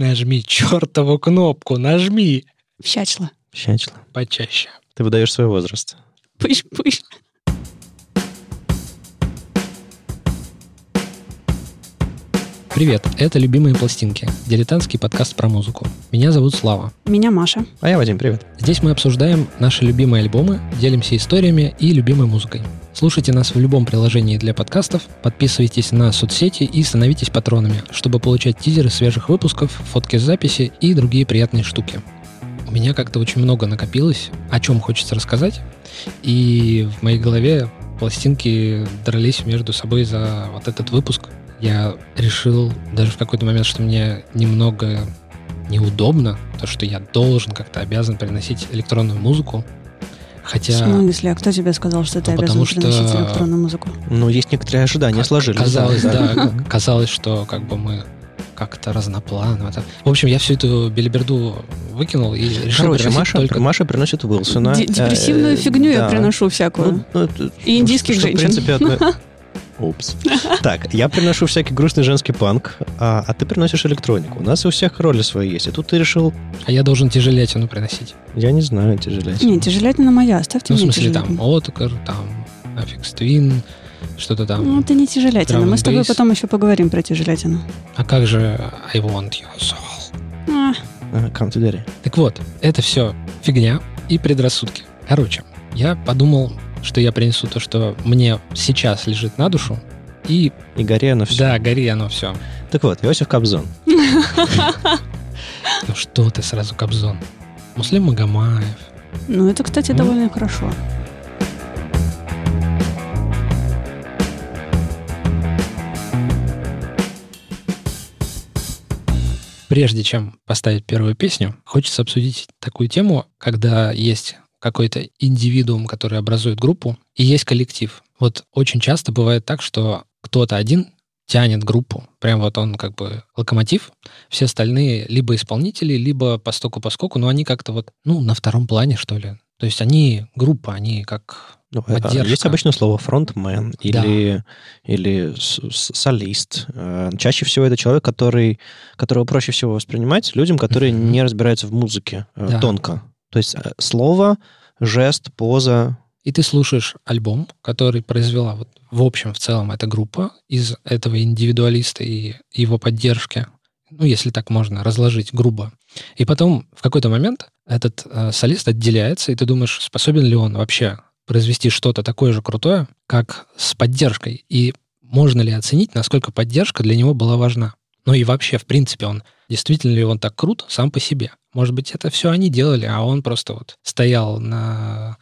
Нажми чертову кнопку, нажми. Всячла. Щачла. Почаще. Ты выдаешь свой возраст. Пыщ-пыщ. Привет, это «Любимые пластинки» – дилетантский подкаст про музыку. Меня зовут Слава. Меня Маша. А я Вадим, привет. Здесь мы обсуждаем наши любимые альбомы, делимся историями и любимой музыкой. Слушайте нас в любом приложении для подкастов, подписывайтесь на соцсети и становитесь патронами, чтобы получать тизеры свежих выпусков, фотки с записи и другие приятные штуки. У меня как-то очень много накопилось, о чем хочется рассказать, и в моей голове пластинки дрались между собой за вот этот выпуск. Я решил даже в какой-то момент, что мне немного неудобно, то, что я должен как-то обязан приносить электронную музыку. Хотя... В смысле? А кто тебе сказал, что ты Ну, обязан потому что- приносить электронную музыку? Ну, есть некоторые ожидания, Ка- сложились. Казалось, да. да, казалось, что как бы мы как-то разнопланово. В общем, я всю эту белиберду выкинул и решил Короче, Маша, только... Маша приносит Уилсона. Д- депрессивную Э, фигню я приношу всякую. Ну, ну, И индийских что, женщин. В принципе, одно- Упс. Так, я приношу всякий грустный женский панк, а, а ты приносишь электронику. У нас у всех роли свои есть. И тут ты решил, А я должен тяжелятину приносить. я не знаю, тяжелее. Не, тяжелятина моя, оставьте Ну, в мне смысле, там, тяжелятину. Откар, там, Affix Twin, что-то там. Ну, это не тяжелятина. Мы с тобой потом еще поговорим про тяжелятину. А как же I want your soul? А, Ага, Come to. Так вот, это все фигня и предрассудки. Короче, я подумал, что я принесу то, что мне сейчас лежит на душу, и И гори оно все. да, гори оно все. Так вот, Иосиф Кобзон. Ну что ты сразу, Кобзон? Муслим Магомаев. ну, это, кстати, Ну. довольно хорошо. Прежде чем поставить первую песню, хочется обсудить такую тему, когда есть какой-то индивидуум, который образует группу, и есть коллектив. Вот очень часто бывает так, что кто-то один тянет группу, прям вот он как бы локомотив, все остальные либо исполнители, либо постоку поскоку, но они как-то вот, ну, на втором плане, что ли. То есть они группа, они как Ну, Поддержка. Есть обычное слово фронтмен или, или с- с- солист. Э, Чаще всего это человек, который, которого проще всего воспринимать людям, которые Мгм. не разбираются в музыке э, Да. тонко. То есть э, слово, жест, поза. И ты слушаешь альбом, который произвела вот в общем, в целом, эта группа из этого индивидуалиста и его поддержки, ну, если так можно разложить грубо. И потом в какой-то момент этот э, солист отделяется, и ты думаешь, способен ли он вообще произвести что-то такое же крутое, как с поддержкой, и можно ли оценить, насколько поддержка для него была важна. Ну и вообще, в принципе, он действительно ли он так крут сам по себе. Может быть, это все они делали, а он просто вот стоял на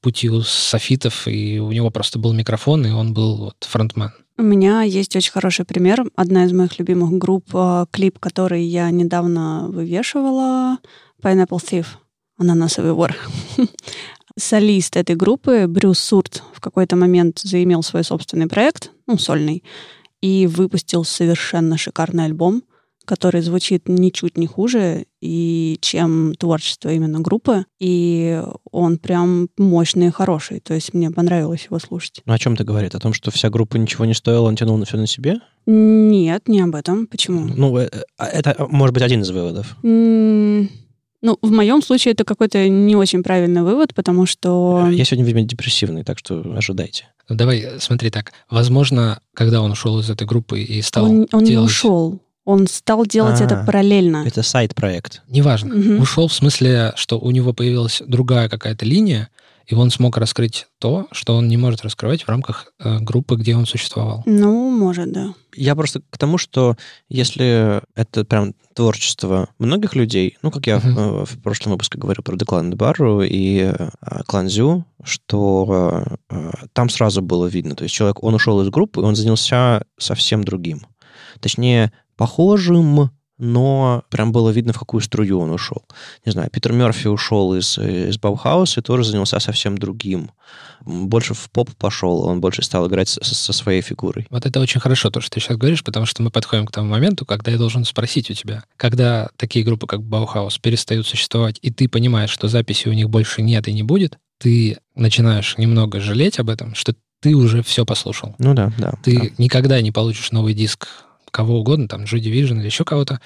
пути у софитов, и у него просто был микрофон, и он был вот фронтмен. У меня есть очень хороший пример. Одна из моих любимых групп, э, клип, который я недавно вывешивала, Pineapple Thief, ананасовый вор. Солист этой группы Брюс Сурт в какой-то момент заимел свой собственный проект, ну, сольный, и выпустил совершенно шикарный альбом, который звучит ничуть не хуже, и чем творчество именно группы. И он прям мощный и хороший. То есть мне понравилось его слушать. Ну, о чем ты говорит? О том, что вся группа ничего не стоила, он тянул на все на себе? Нет, не об этом. Почему? Ну, э, э, это может быть один из выводов. М, Ну, в моем случае это какой-то не очень правильный вывод, потому что... Я сегодня, видимо, депрессивный, так что ожидайте. Ну, давай, э, смотри так. Возможно, когда он ушел из этой группы и стал Он, он не делать... ушел. Он стал делать это А, параллельно. Это сайт-проект. Неважно. Мгм. Ушел в смысле, что у него появилась другая какая-то линия, и он смог раскрыть то, что он не может раскрывать в рамках э, группы, где он существовал. Ну, может, да. Я просто к тому, что если это прям творчество многих людей, ну, как я Мгм. э, в прошлом выпуске говорил про Деклан Барру и э, Кланзю, что э, там сразу было видно. То есть человек, он ушел из группы, и он занялся совсем другим. Точнее, похожим, но прям было видно, в какую струю он ушел. Не знаю, Питер Мерфи ушел из, из Баухауса и тоже занялся совсем другим. Больше в поп пошел, он больше стал играть со, со своей фигурой. Вот это очень хорошо, то, что ты сейчас говоришь, потому что мы подходим к тому моменту, когда я должен спросить у тебя, когда такие группы, как Баухаус, перестают существовать, и ты понимаешь, что записи у них больше нет и не будет, ты начинаешь немного жалеть об этом, что ты уже все послушал. Ну да, да. Ты да. никогда не получишь новый диск кого угодно, там, Joy Division или еще кого-то,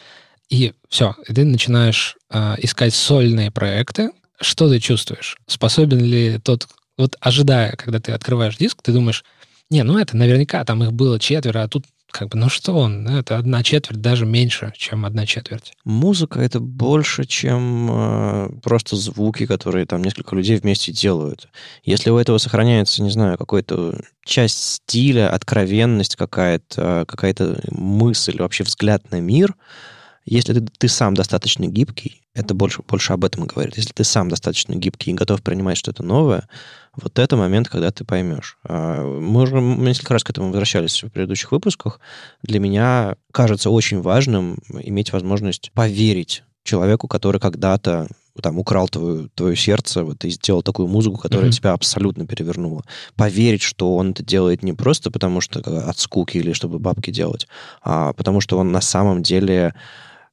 И все, и ты начинаешь э, искать сольные проекты. Что ты чувствуешь? Способен ли тот... Вот ожидая, когда ты открываешь диск, ты думаешь, не, ну это наверняка там их было четверо, а тут как бы, ну что он, это одна четверть, даже меньше, чем одна четверть. Музыка — это больше, чем э, просто звуки, которые там несколько людей вместе делают. Если у этого сохраняется, не знаю, какой-то часть стиля, откровенность какая-то, какая-то мысль, вообще взгляд на мир, если ты, ты сам достаточно гибкий, это больше, больше об этом говорит. Если ты сам достаточно гибкий и готов принимать что-то новое, вот это момент, когда ты поймешь. А, мы уже несколько раз к этому возвращались в предыдущих выпусках. Для меня кажется очень важным иметь возможность поверить человеку, который когда-то там украл твое, твое сердце, вот и сделал такую музыку, которая mm-hmm. тебя абсолютно перевернула. Поверить, что он это делает не просто потому, что от скуки или чтобы бабки делать, а потому что он на самом деле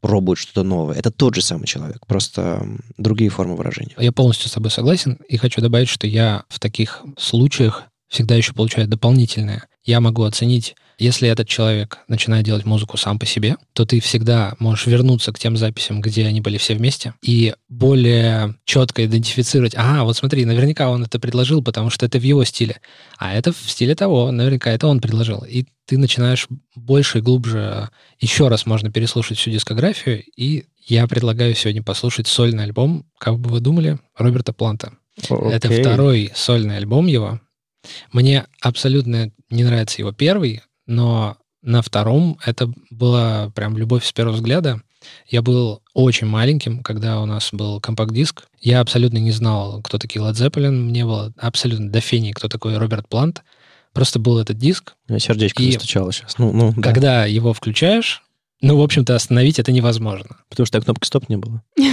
пробует что-то новое. Это тот же самый человек, просто другие формы выражения. Я полностью с тобой согласен и хочу добавить, что я в таких случаях всегда еще получаю дополнительное. Я могу оценить если этот человек начинает делать музыку сам по себе, то ты всегда можешь вернуться к тем записям, где они были все вместе, и более четко идентифицировать, ага, вот смотри, наверняка он это предложил, потому что это в его стиле, а это в стиле того, наверняка это он предложил. И ты начинаешь больше и глубже, еще раз можно переслушать всю дискографию, и я предлагаю сегодня послушать сольный альбом, как бы вы думали, Роберта Планта. Okay. Это второй сольный альбом его. Мне абсолютно не нравится его первый, но на втором это была прям любовь с первого взгляда. Я был очень маленьким, когда у нас был компакт-диск. Я абсолютно не знал, кто такие Led Zeppelin. Мне было абсолютно до фени, кто такой Роберт Плант. Просто был этот диск. У меня сердечко и застучало сейчас. Ну, ну, когда да. его включаешь, ну, в общем-то, остановить это невозможно. Потому что кнопки стоп не было.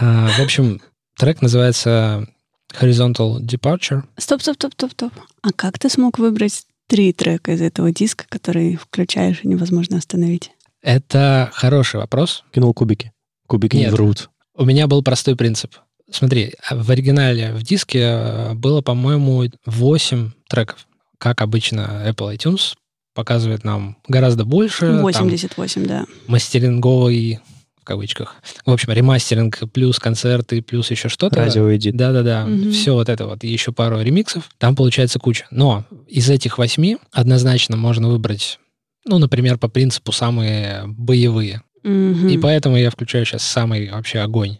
А, в общем, трек называется Horizontal Departure. Стоп, стоп, стоп, стоп, стоп. А как ты смог выбрать три трека из этого диска, которые включаешь и невозможно остановить? Это хороший вопрос. Кинул кубики. Кубики Нет, не врут. У меня был простой принцип. Смотри, в оригинале в диске э, было, по-моему, 8 треков. Как обычно Apple iTunes показывает нам гораздо больше. 88, там, да. Мастеринговый кавычках. В общем, ремастеринг плюс концерты плюс еще что-то. Радиоэдит. Да-да-да. Угу. Все вот это вот. И еще пару ремиксов. Там получается куча. Но из этих восьми однозначно можно выбрать, ну, например, по принципу самые боевые. Угу. И поэтому я включаю сейчас самый вообще огонь.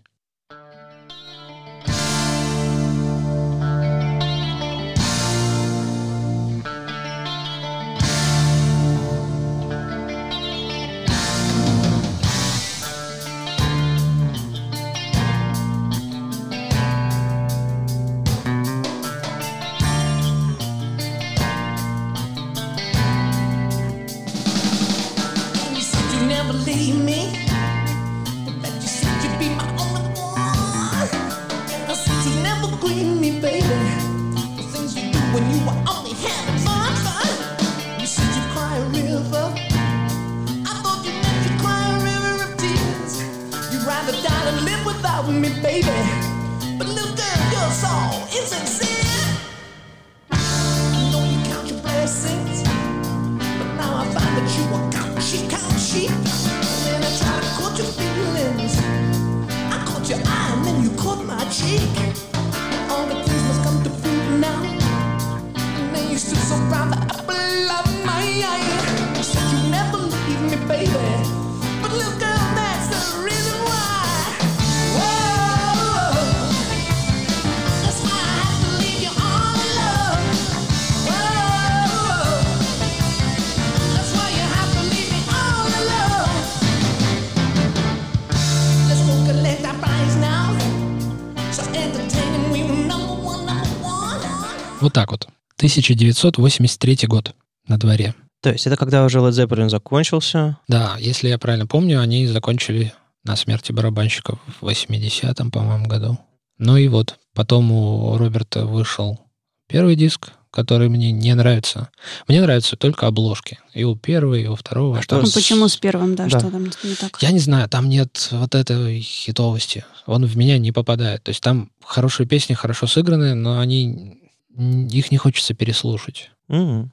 Вот так вот. 1983 год на дворе. То есть это когда уже Led Zeppelin закончился? Да, если я правильно помню, они закончили на смерти барабанщиков в 80-м, по-моему, году. Ну и вот, потом у Роберта вышел первый диск, который мне не нравится. Мне нравятся только обложки. И у первого, и у второго. А что ну, с... почему с первым, да, да, что там не так? Я не знаю, там нет вот этой хитовости. Он в меня не попадает. То есть там хорошие песни, хорошо сыграны, но они их не хочется переслушать. Mm-hmm.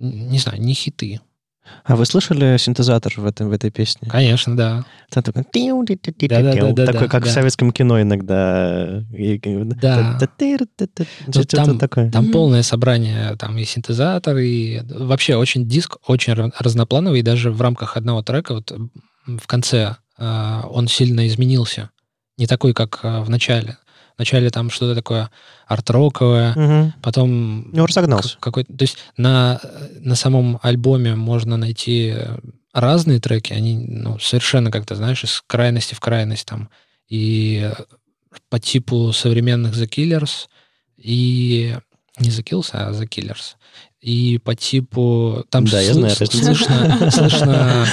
Не знаю, не хиты. А вы слышали синтезатор в, этом, в этой песне? Конечно, да. Там такой, такой, как да. в советском кино иногда. Да. Что-то там- такое. Там полное собрание, там и синтезатор, и вообще очень диск очень ра- разноплановый, и даже в рамках одного трека вот в конце э, он сильно изменился. Не такой, как э, в начале. В начале там что-то такое арт-роковое, Мгм. потом Ну, разогнался. Как- какой то есть на, на самом альбоме можно найти разные треки, они ну, совершенно как-то, знаешь, из крайности в крайность там. И по типу современных The Killers, и не The Kills, а The Killers. И по типу... Там Да, я знаю слышно, слышно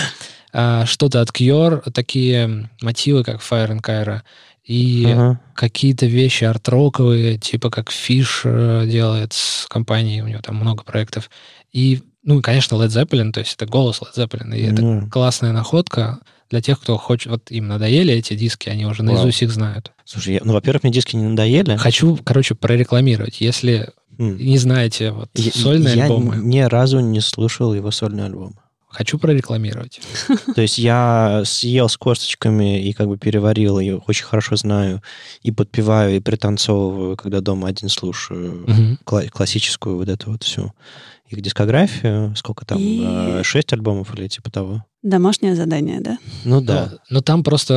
а, что-то от Cure, такие мотивы, как Fire and Kyra, и Ага. какие-то вещи арт-роковые, типа как Фиш делает с компанией, у него там много проектов. И, ну, и, конечно, Led Zeppelin, то есть это голос Led Zeppelin, и это Ну, классная находка для тех, кто хочет... Вот им надоели эти диски, они уже наизусть их знают. Слушай, я- ну, во-первых, мне диски не надоели. Хочу, короче, прорекламировать. Если М. не знаете вот Я- сольные я альбомы, ни разу не слышал его сольный альбом. Хочу прорекламировать. То есть я съел с косточками и как бы переварил, и очень хорошо знаю, и подпеваю, и пританцовываю, когда дома один слушаю кла- классическую вот эту вот всю их дискографию. Сколько там? И- э, Шесть альбомов или типа того? Домашнее задание, да? Ну да. Но, но там просто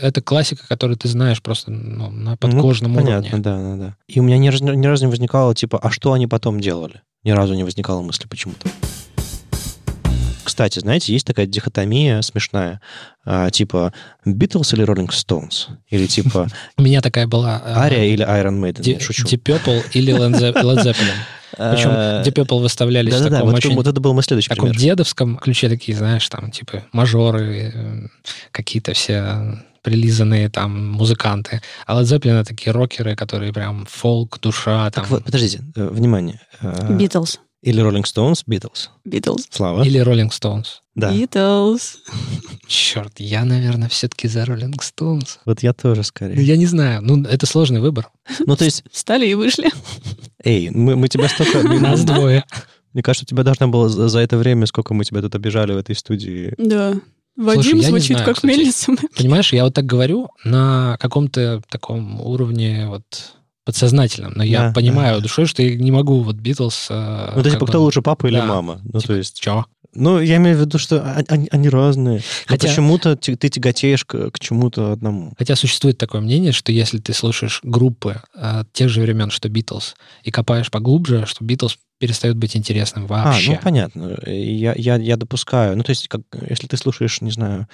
э, это классика, которую ты знаешь просто ну, на подкожном Ну, уровне. Понятно, да, да, да. И у меня ни разу, ни разу не возникало, типа, а что они потом делали? Ни разу не возникало мысли почему-то. Кстати, знаете, есть такая дихотомия смешная, а, типа Beatles или Rolling Stones? Или типа У меня такая была... э, Ария или Iron Maiden? Шучу. Deep Purple или Led Ze- Led Zeppelin. Причем Э, Deep Purple выставлялись в Да-да-да, таком очень вот это был мой следующий таком дедовском ключе, такие, знаешь, там, типа, мажоры, э, какие-то все прилизанные там музыканты. А Led Zeppelin — это такие рокеры, которые прям фолк, душа, там, Так вот, подождите, э, внимание. Э, Битлз. Или Rolling Stones, Beatles. Битлз. Слава. или Rolling Stones. Да. Битлз. Черт, я, наверное, все-таки за Rolling Stones. Вот я тоже Ну, скорее. я не знаю, ну, это сложный выбор. Ну, то есть, Встали и вышли. эй, мы, мы тебя столько... Нас двое. Мне кажется, у тебя должна была за, за это время, сколько мы тебя тут обижали в этой студии. Да. Слушай, Вадим не звучит знаю, как кстати. мельница. Понимаешь, я вот так говорю на каком-то таком уровне вот подсознательном, но я Да, понимаю да. душой, что я не могу вот Битлз... э, Ну, то как типа, бы- кто лучше, папа или Да. мама? Ну, типа, то есть... Чё? Ну, я имею в виду, что они, они разные. Хотя- почему-то ты тяготеешь к, к чему-то одному. Хотя существует такое мнение, что если ты слушаешь группы э, тех же времен, что Битлз, и копаешь поглубже, что Битлз перестает быть интересным вообще. А, ну, понятно. Я, я, я допускаю. Ну, то есть, как, если ты слушаешь, не знаю,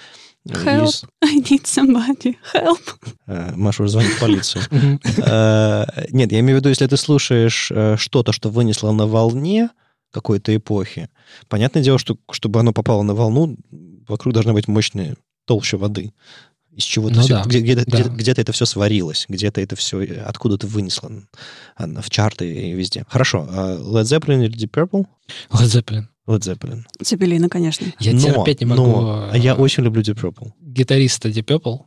Help. I need somebody. Help. э, Маша уже звонит в полицию. Э, Нет, я имею в виду, если ты слушаешь э, что-то, что вынесло на волне какой-то эпохи, понятное дело, что чтобы оно попало на волну, вокруг должна быть мощная толща воды. Из чего-то Ну да, где, где-то, да. где- где-то это все сварилось, где-то это все откуда-то вынесло а, в чарты и везде. Хорошо. Led Zeppelin или Deep Purple? Led Zeppelin. Led Zeppelin. Цепелина, конечно. Я Но- терпеть не могу но э, я очень люблю Deep Purple. гитариста Deep Purple,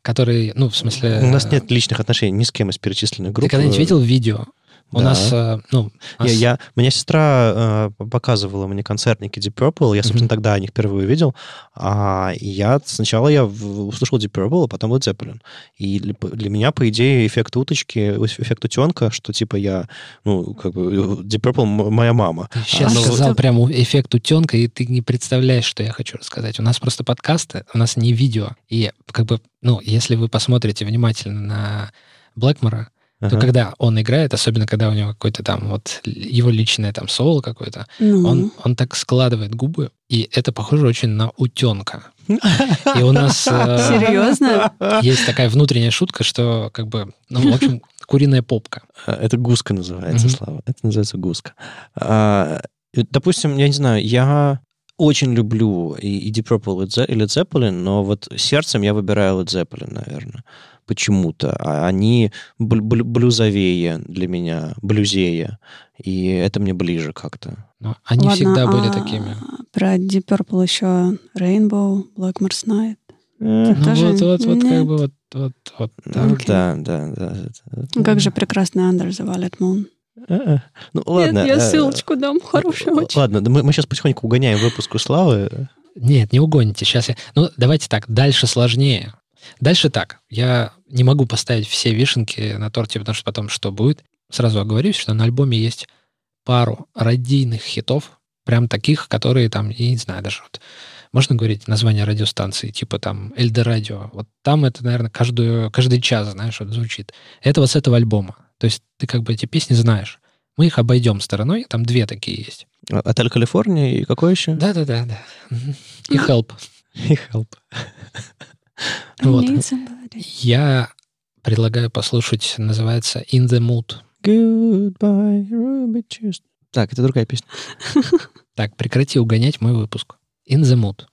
который, ну, в смысле... У нас нет личных отношений ни с кем из перечисленных групп. Ты когда-нибудь видел видео? У Да. нас, э, ну... у Я, нас- я, меня сестра э, показывала мне концертники Deep Purple, я, собственно, Мгм. тогда о них впервые увидел. А я сначала я услышал Deep Purple, а потом Led Zeppelin. И для, для меня, по идее, эффект уточки, эффект утенка, что типа я, ну, как бы, Deep Purple моя мама. Ты сейчас А, ну, сказал прям эффект утенка, и ты не представляешь, что я хочу рассказать. У нас просто подкасты, у нас не видео. И как бы, ну, если вы посмотрите внимательно на Блэкмора, Ага. когда он играет, особенно когда у него какой-то там вот его личное там соло какое-то, Ну, он, он так складывает губы, и это похоже очень на утенка. И у нас э, Серьезно? есть такая внутренняя шутка, что как бы, ну, в общем, куриная попка. А, Это гуска называется. Слава. Это называется гуска. А, допустим, я не знаю, я очень люблю и, и Deep Purple и Led Zeppelin, но вот сердцем я выбираю Led Zeppelin, наверное, почему-то. А Они бл- бл- блюзовее для меня, блюзее, и это мне ближе как-то. Но они Ладно, всегда были а такими. Про Deep Purple еще Rainbow, Blackmore's Night. Э, Ну, Тоже вот, вот, вот, как бы вот, вот, вот ну да, да, да. это- Ну, Как же прекрасный Under the Violet Moon. Ну, ладно. Нет, я э, ссылочку дам, хорошая очень. Ладно, да мы, мы сейчас потихоньку угоняем выпуск у Славы. Нет, не угоните. Сейчас я... Ну, давайте так, дальше сложнее. Дальше так. Я не могу поставить все вишенки на торте, потому что потом что будет. Сразу оговорюсь, что на альбоме есть пару радийных хитов, прям таких, которые там, я не знаю, даже вот можно говорить название радиостанции, типа там Эльдо Радио. Вот там это, наверное, каждую, каждый час, знаешь, вот звучит. Это вот с этого альбома. То есть ты как бы эти песни знаешь. Мы их обойдем стороной, там две такие есть. Отель Калифорния и какой еще? Да-да-да. да. И Help. И Help. Вот. Я предлагаю послушать, называется In the Mood. Goodbye, Ruby Tuesday. Так, это другая песня. Так, прекрати угонять мой выпуск. In the Mood.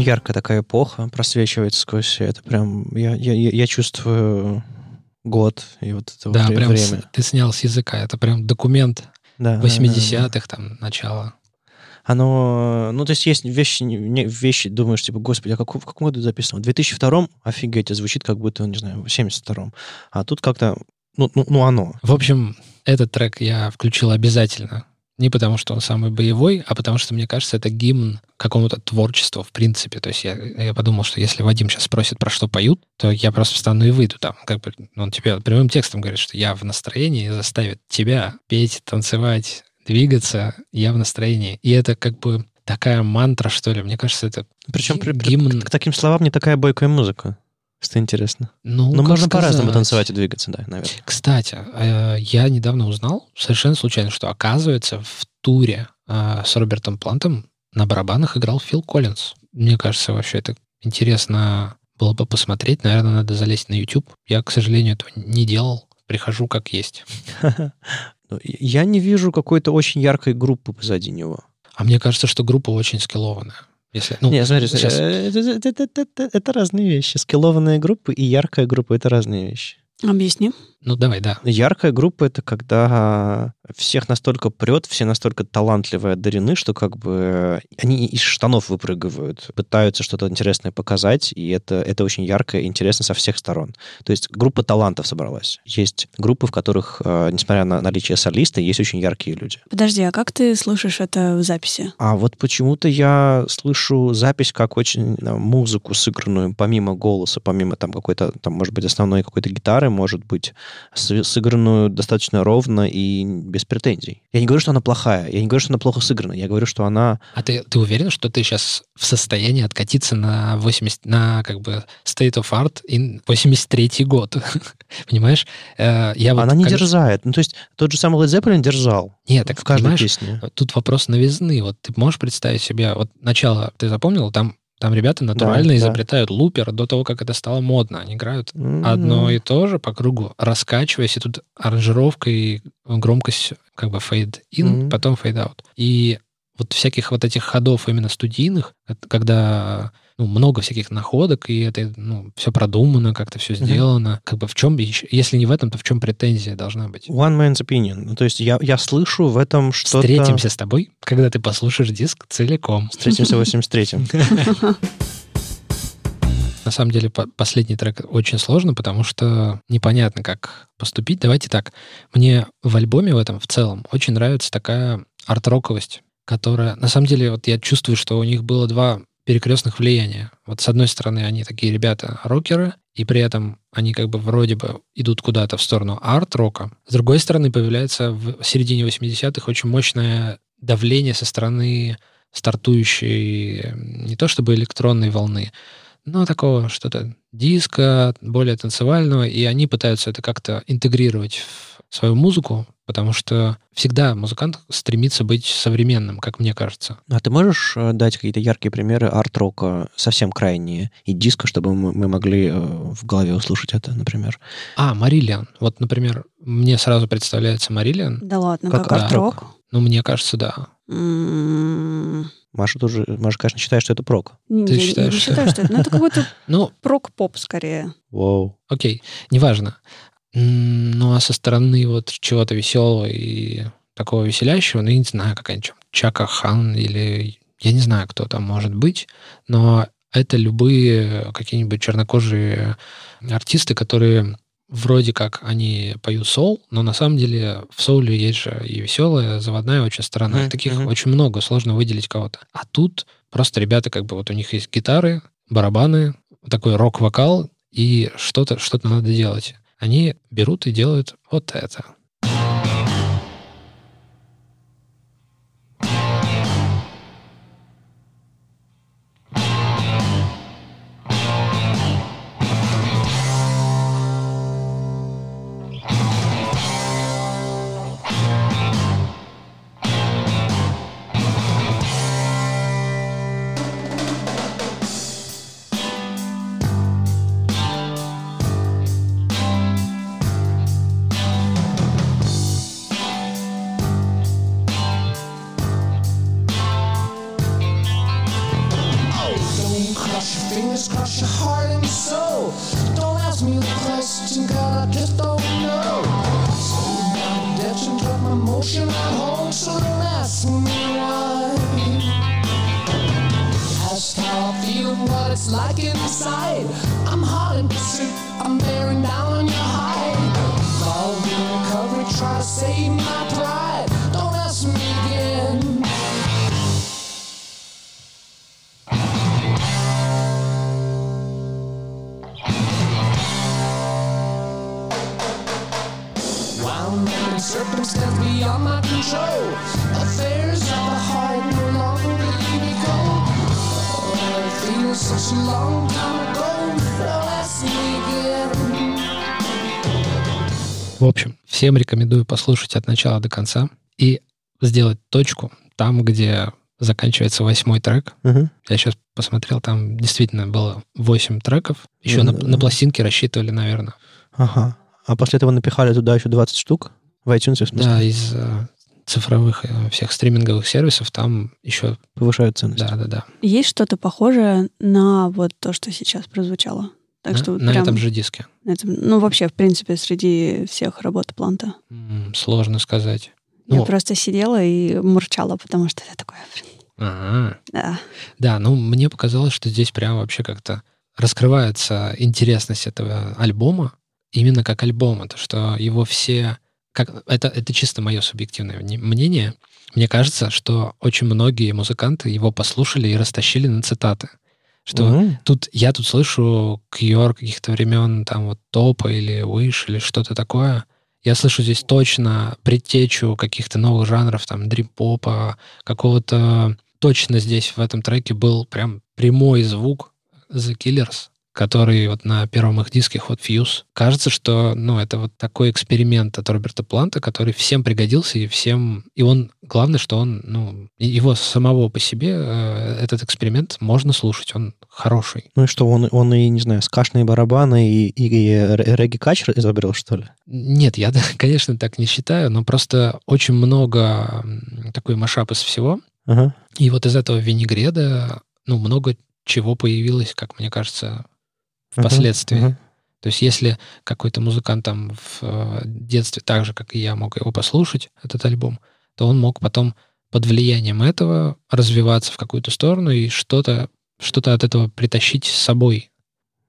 Очень яркая такая эпоха просвечивается сквозь это. Прям я, я, я чувствую год и вот это Да, вре- прям с- время. ты снял с языка. Это прям документ Да, да, да, да. 80-х, там, начала. Оно, ну, то есть есть вещи, не- вещи, думаешь, типа, господи, а какой- в каком году записано? В 2002 офигеть, звучит как будто, не знаю, в 72 А тут как-то, ну, ну, ну оно. В общем, этот трек я включил обязательно. Не потому, что он самый боевой, а потому что, мне кажется, это гимн какому-то творчеству, в принципе. То есть я, я подумал, что если Вадим сейчас спросит, про что поют, то я просто встану и выйду там. Как бы он тебе прямым текстом говорит, что я в настроении заставит тебя петь, танцевать, двигаться, я в настроении. И это как бы такая мантра, что ли. Мне кажется, это Причем при- при- гимн. к таким словам не такая бойкая музыка. Что интересно. Ну, Ну, как можно по-разному танцевать и двигаться, да, наверное. Кстати, э, я недавно узнал, совершенно случайно, что, оказывается, в туре э, с Робертом Плантом на барабанах играл Фил Коллинз. Мне кажется, вообще это интересно было бы посмотреть. Наверное, надо залезть на YouTube. Я, к сожалению, этого не делал. Прихожу как есть. Ну, Я не вижу какой-то очень яркой группы позади него. А мне кажется, что группа очень скиллованная. Если, ну, Не, смотри, сейчас- э, это, это- это- это- это разные вещи. Скиллованные группы и яркая группа — это разные вещи. Объясни. Ну, давай, да. Яркая группа — это когда всех настолько прет, все настолько талантливые, одарены, что как бы они из штанов выпрыгивают, пытаются что-то интересное показать, и это, это очень ярко и интересно со всех сторон. То есть группа талантов собралась. Есть группы, в которых, э, несмотря на наличие солиста, есть очень яркие люди. Подожди, а как ты слышишь это в записи? А вот почему-то я слышу запись как очень э, музыку сыгранную, помимо голоса, помимо там какой-то, там, может быть, основной какой-то гитары, может быть, сыгранную достаточно ровно и без претензий. Я не говорю, что она плохая, я не говорю, что она плохо сыграна, я говорю, что она... А ты, ты уверен, что ты сейчас в состоянии откатиться на 80, на как бы State of Art in 83 год? Понимаешь? Э, я вот, она не как... дерзает. Ну, то есть тот же самый Led Zeppelin держал. Нет, так в каждой песне. Тут вопрос новизны. Вот ты можешь представить себе, вот начало, ты запомнил, там там ребята натурально да, изобретают да. лупер до того, как это стало модно. Они играют mm-hmm. одно и то же по кругу, раскачиваясь, и тут аранжировка и громкость как бы fade in, mm-hmm. потом fade out. И вот всяких вот этих ходов именно студийных, когда ну, много всяких находок, и это ну, все продумано, как-то все сделано. Mm-hmm. Как бы в чем, если не в этом, то в чем претензия должна быть? One man's opinion. Ну, то есть я, я слышу в этом что-то... Встретимся с тобой, когда ты послушаешь диск целиком. Встретимся в 83-м. На самом деле, последний трек очень сложно, потому что непонятно, как поступить. Давайте так. Мне в альбоме в этом в целом очень нравится такая арт-роковость, которая... На самом деле, вот я чувствую, что у них было два перекрестных влияния. Вот с одной стороны, они такие ребята рокеры, и при этом они как бы вроде бы идут куда-то в сторону арт-рока. С другой стороны, появляется в середине 80-х очень мощное давление со стороны стартующей не то чтобы электронной волны, но такого что-то диска, более танцевального, и они пытаются это как-то интегрировать в свою музыку, потому что всегда музыкант стремится быть современным, как мне кажется. А ты можешь э, дать какие-то яркие примеры арт-рока, совсем крайние, и диска, чтобы мы могли э, в голове услышать это, например? А, Марилиан. Вот, например, мне сразу представляется Марилиан. Да ладно, как, как арт-рок? Ну, мне кажется, да. М-м-м. Маша тоже, Маша, конечно, считает, что это прок. Не, Ты я считаешь? не считаю, что это... Ну, это какой-то ну, прок-поп скорее. Вау. Окей, неважно. Ну, а со стороны вот чего-то веселого и такого веселящего, ну, я не знаю, какая-нибудь Чака Хан или я не знаю, кто там может быть, но это любые какие-нибудь чернокожие артисты, которые вроде как они поют сол, но на самом деле в соуле есть же и веселая, заводная очень сторона. Mm-hmm. Таких mm-hmm. очень много, сложно выделить кого-то. А тут просто ребята как бы вот у них есть гитары, барабаны, такой рок-вокал, и что-то что надо делать они берут и делают вот это. Всем рекомендую послушать от начала до конца и сделать точку там, где заканчивается восьмой трек. Угу. Я сейчас посмотрел, там действительно было восемь треков. Еще на, на пластинке рассчитывали, наверное. Ага. А после этого напихали туда еще 20 штук в iTunes, в смысле? Да, из э, цифровых э, всех стриминговых сервисов там еще... Повышают ценность. Да, да, да. Есть что-то похожее на вот то, что сейчас прозвучало? Так на, что на прям, этом же диске. этом, ну, вообще, в принципе, среди всех работ Планта. Сложно сказать. Я ну, просто сидела и мурчала, потому что это такое... Ага. Да. Да, ну, мне показалось, что здесь прям вообще как-то раскрывается интересность этого альбома именно как альбома, то, что его все... Как, это, это чисто мое субъективное мнение. Мне кажется, что очень многие музыканты его послушали и растащили на цитаты. Что угу. тут я тут слышу Кьор каких-то времен, там вот топа или выше или что-то такое. Я слышу здесь точно предтечу каких-то новых жанров, там, дрип-попа, какого-то... Точно здесь в этом треке был прям прямой звук The Killers, который вот на первом их диске Hot Fuse. Кажется, что, ну, это вот такой эксперимент от Роберта Планта, который всем пригодился, и всем... И он, главное, что он, ну, его самого по себе, э, этот эксперимент можно слушать, он хороший. Ну и что, он, он и, не знаю, скашные барабаны и, и, и регги-качер изобрел, что ли? Нет, я, конечно, так не считаю, но просто очень много такой машап из всего. Ага. И вот из этого винегреда, ну, много чего появилось, как мне кажется, впоследствии. Uh-huh, uh-huh. То есть если какой-то музыкант там в э, детстве, так же, как и я, мог его послушать, этот альбом, то он мог потом под влиянием этого развиваться в какую-то сторону и что-то что от этого притащить с собой.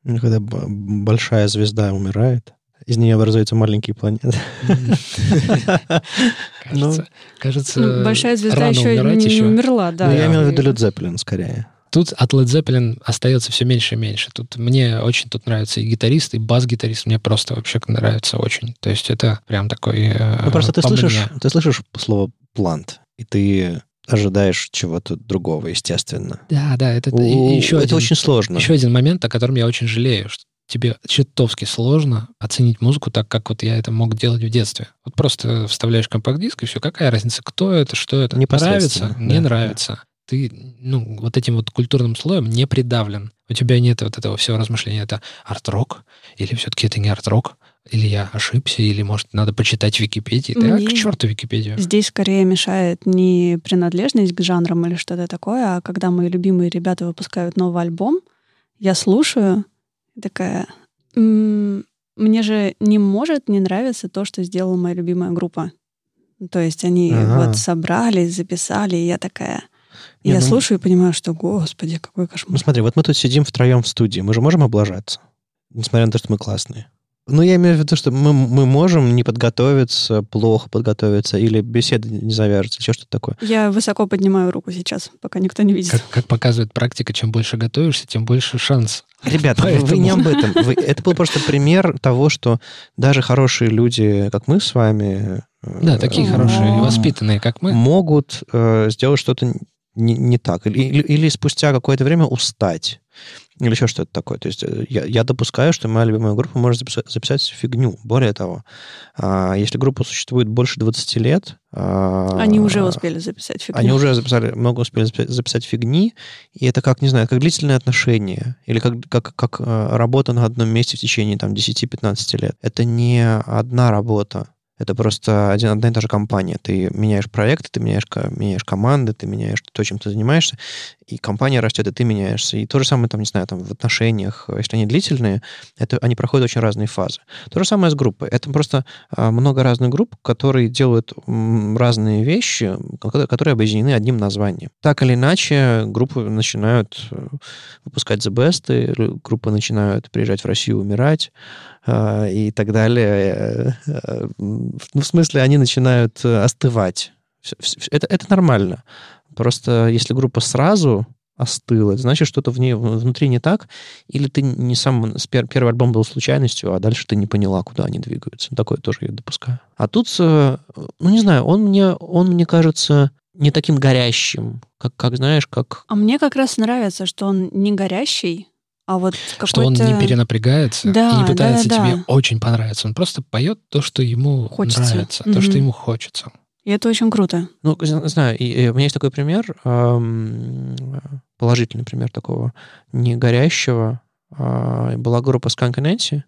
Ну, когда большая звезда умирает, из нее образуются маленькие планеты. Кажется, ну, большая звезда еще не умерла, да. Ну, я имел в виду Led Zeppelin скорее. Тут от Led Zeppelin остается все меньше и меньше. Тут мне очень тут нравится и гитарист, и бас-гитарист. Мне просто вообще нравится очень. То есть это прям такой... Э, ну, просто ты слышишь, ты слышишь слово «плант», и ты ожидаешь чего-то другого, естественно. Да, да, это, У, еще это один, очень сложно. Еще один момент, о котором я очень жалею, что тебе чертовски сложно оценить музыку так, как вот я это мог делать в детстве. Вот просто вставляешь компакт-диск, и все, какая разница, кто это, что это, нравится, да, не нравится ты, ну, вот этим вот культурным слоем не придавлен. У тебя нет вот этого всего размышления. Это арт-рок? Или все-таки это не арт-рок? Или я ошибся? Или, может, надо почитать Википедии? Да, к черту Википедию. Здесь скорее мешает не принадлежность к жанрам или что-то такое, а когда мои любимые ребята выпускают новый альбом, я слушаю, такая... Мне же не может не нравиться то, что сделала моя любимая группа. То есть они ага. вот собрались, записали, и я такая не, я ну... слушаю и понимаю, что, господи, какой кошмар. Ну смотри, вот мы тут сидим втроем в студии, мы же можем облажаться, несмотря на то, что мы классные. Ну, я имею в виду, что мы, мы можем не подготовиться, плохо подготовиться, или беседа не завяжется, еще что-то такое. Я высоко поднимаю руку сейчас, пока никто не видит. Как, как показывает практика, чем больше готовишься, тем больше шанс. Ребята, Поэтому... вы не об этом. Вы, это был просто пример того, что даже хорошие люди, как мы с вами... Да, такие э, хорошие, воспитанные, как мы. Могут э, сделать что-то не, не так. Или, или, или спустя какое-то время устать. Или еще что-то такое. То есть э, я, я допускаю, что моя любимая группа может записать, записать фигню. Более того, а, если группа существует больше 20 лет... А, они уже успели записать фигню. Они уже записали, много успели записать фигни, и это как, не знаю, как длительные отношения, или как, как, как э, работа на одном месте в течение там, 10-15 лет. Это не одна работа это просто один, одна и та же компания. Ты меняешь проекты, ты меняешь, меняешь команды, ты меняешь то, чем ты занимаешься, и компания растет, и ты меняешься. И то же самое, там, не знаю, там, в отношениях, если они длительные, это, они проходят очень разные фазы. То же самое с группой. Это просто а, много разных групп, которые делают разные вещи, которые объединены одним названием. Так или иначе, группы начинают э, выпускать The Best, группы начинают приезжать в Россию умирать, а, и так далее. Э, э, ну, в смысле, они начинают э, остывать. Это, это нормально. Просто если группа сразу остыла, это значит, что-то в ней внутри не так, или ты не сам... Первый альбом был случайностью, а дальше ты не поняла, куда они двигаются. Такое тоже я допускаю. А тут, ну, не знаю, он мне, он мне кажется не таким горящим, как, как знаешь, как... А мне как раз нравится, что он не горящий, а вот что он не перенапрягается да, и не пытается да, да, тебе да. очень понравиться. Он просто поет то, что ему хочется. нравится, mm-hmm. то, что ему хочется. И это очень круто. Ну, знаю, и, и у меня есть такой пример, положительный пример такого не горящего. А, была группа Skunk Nancy,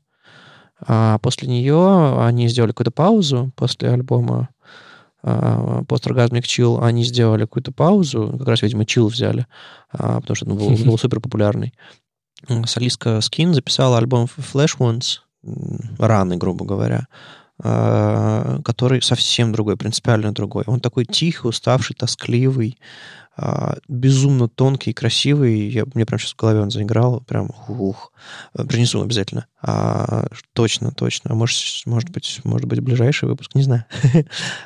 а после нее они сделали какую-то паузу после альбома Post-Orgasmic Chill, они сделали какую-то паузу, как раз, видимо, Chill взяли, а, потому что он был, был супер популярный солистка Скин записала альбом Flash Ones, раны, грубо говоря, а, который совсем другой, принципиально другой. Он такой тихий, уставший, тоскливый, а, безумно тонкий, красивый. Я, мне прям сейчас в голове он заиграл, прям ух. Принесу обязательно. А, точно, точно. Может, может быть, может быть, ближайший выпуск, не знаю.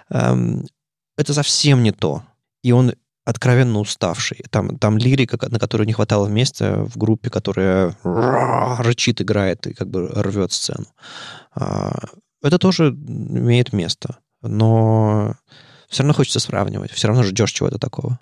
Это совсем не то. И он откровенно уставший. Там, там лирика, на которую не хватало места в группе, которая рычит, играет и как бы рвет сцену. А, это тоже имеет место. Но все равно хочется сравнивать. Все равно ждешь чего-то такого.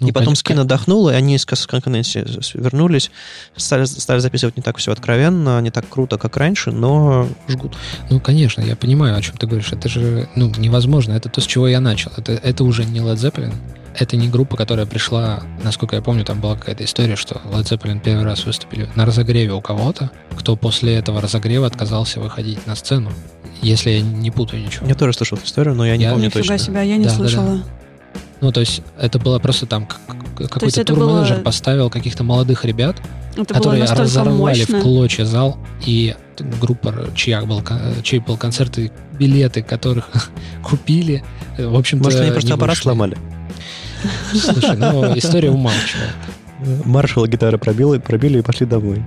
Ну, и потом скин отдохнул, и они с конкуренции вернулись, стали, стали записывать не так все откровенно, не так круто, как раньше, но жгут. Ну, конечно, я понимаю, о чем ты говоришь. Это же, ну, невозможно. Это то, с чего я начал. Это, это уже не Led Zeppelin. Это не группа, которая пришла, насколько я помню, там была какая-то история, что Led Zeppelin первый раз выступили на разогреве у кого-то, кто после этого разогрева отказался выходить на сцену. Если я не путаю ничего. Я тоже слышал эту историю, но я не Я- помню Нифига точно. себя, я не Да, да, да. слышала. Ну, то есть это было просто там какой-то турменеджер было- поставил каких-то молодых ребят, Это которые разорвали мощно. в клочья зал, и группа, чья был, чей был концерт, и билеты, которых купили, в общем-то, Может, они просто не аппарат вышли. сломали? Слушай, ну, история умалчивает. Маршала гитары пробили, пробили и пошли домой.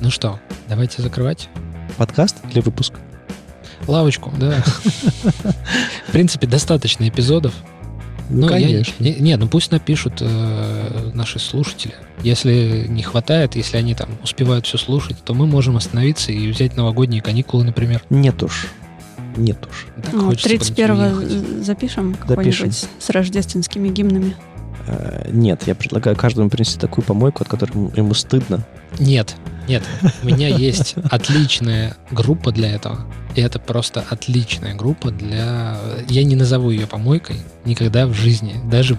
Ну что, давайте закрывать Подкаст или выпуск? лавочку, да. В принципе, достаточно эпизодов. Ну, я- не, не, ну пусть напишут э, наши слушатели. Если не хватает, если они там успевают все слушать, то мы можем остановиться и взять новогодние каникулы, например. Нет уж. Нет уж. Так Ну, хочется 31 куда-нибудь уехать. запишем Запишем. какой-нибудь с рождественскими гимнами. Э, Нет, я предлагаю каждому принести такую помойку, от которой ему- ему стыдно. Нет, нет, у меня есть отличная группа для этого. И это просто отличная группа для... Я не назову ее помойкой никогда в жизни, даже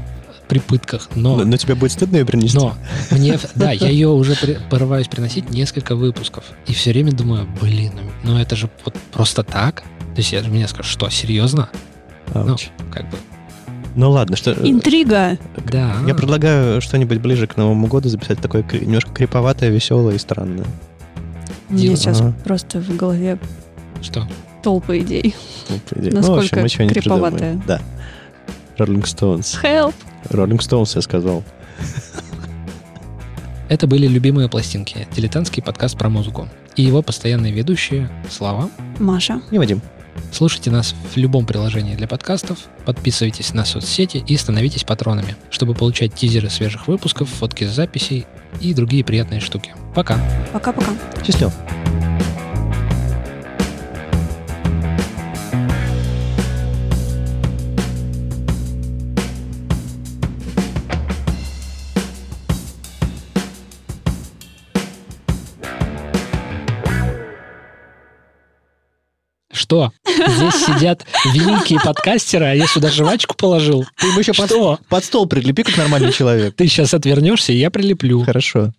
при пытках, но... Но, но тебе будет стыдно ее принести? Но мне, да, я ее уже при- порываюсь приносить несколько выпусков. И все время думаю, блин, ну, ну это же вот просто так. То есть я, мне скажут, что, серьезно? Ну, как бы, Ну ладно, что... Интрига! да. Я предлагаю что-нибудь ближе к Новому году записать такое немножко криповатое, веселое и странное. У меня Дил- сейчас Ага. просто в голове Что? толпа идей. По идее. Насколько ну, в общем, мы придумаем. Да. Rolling Stones. Help! Rolling Stones, я сказал. Это были любимые пластинки, дилетантский подкаст про музыку. И его постоянные ведущие Слава. Маша. И Вадим. Слушайте нас в любом приложении для подкастов, подписывайтесь на соцсети и становитесь патронами, чтобы получать тизеры свежих выпусков, фотки с записей и другие приятные штуки. Пока! Пока-пока. Счастливо. Что? Здесь сидят великие подкастеры, а я сюда жвачку положил? Ты ему еще под, стол прилепи, как нормальный человек. Ты сейчас отвернешься, и я прилеплю. Хорошо.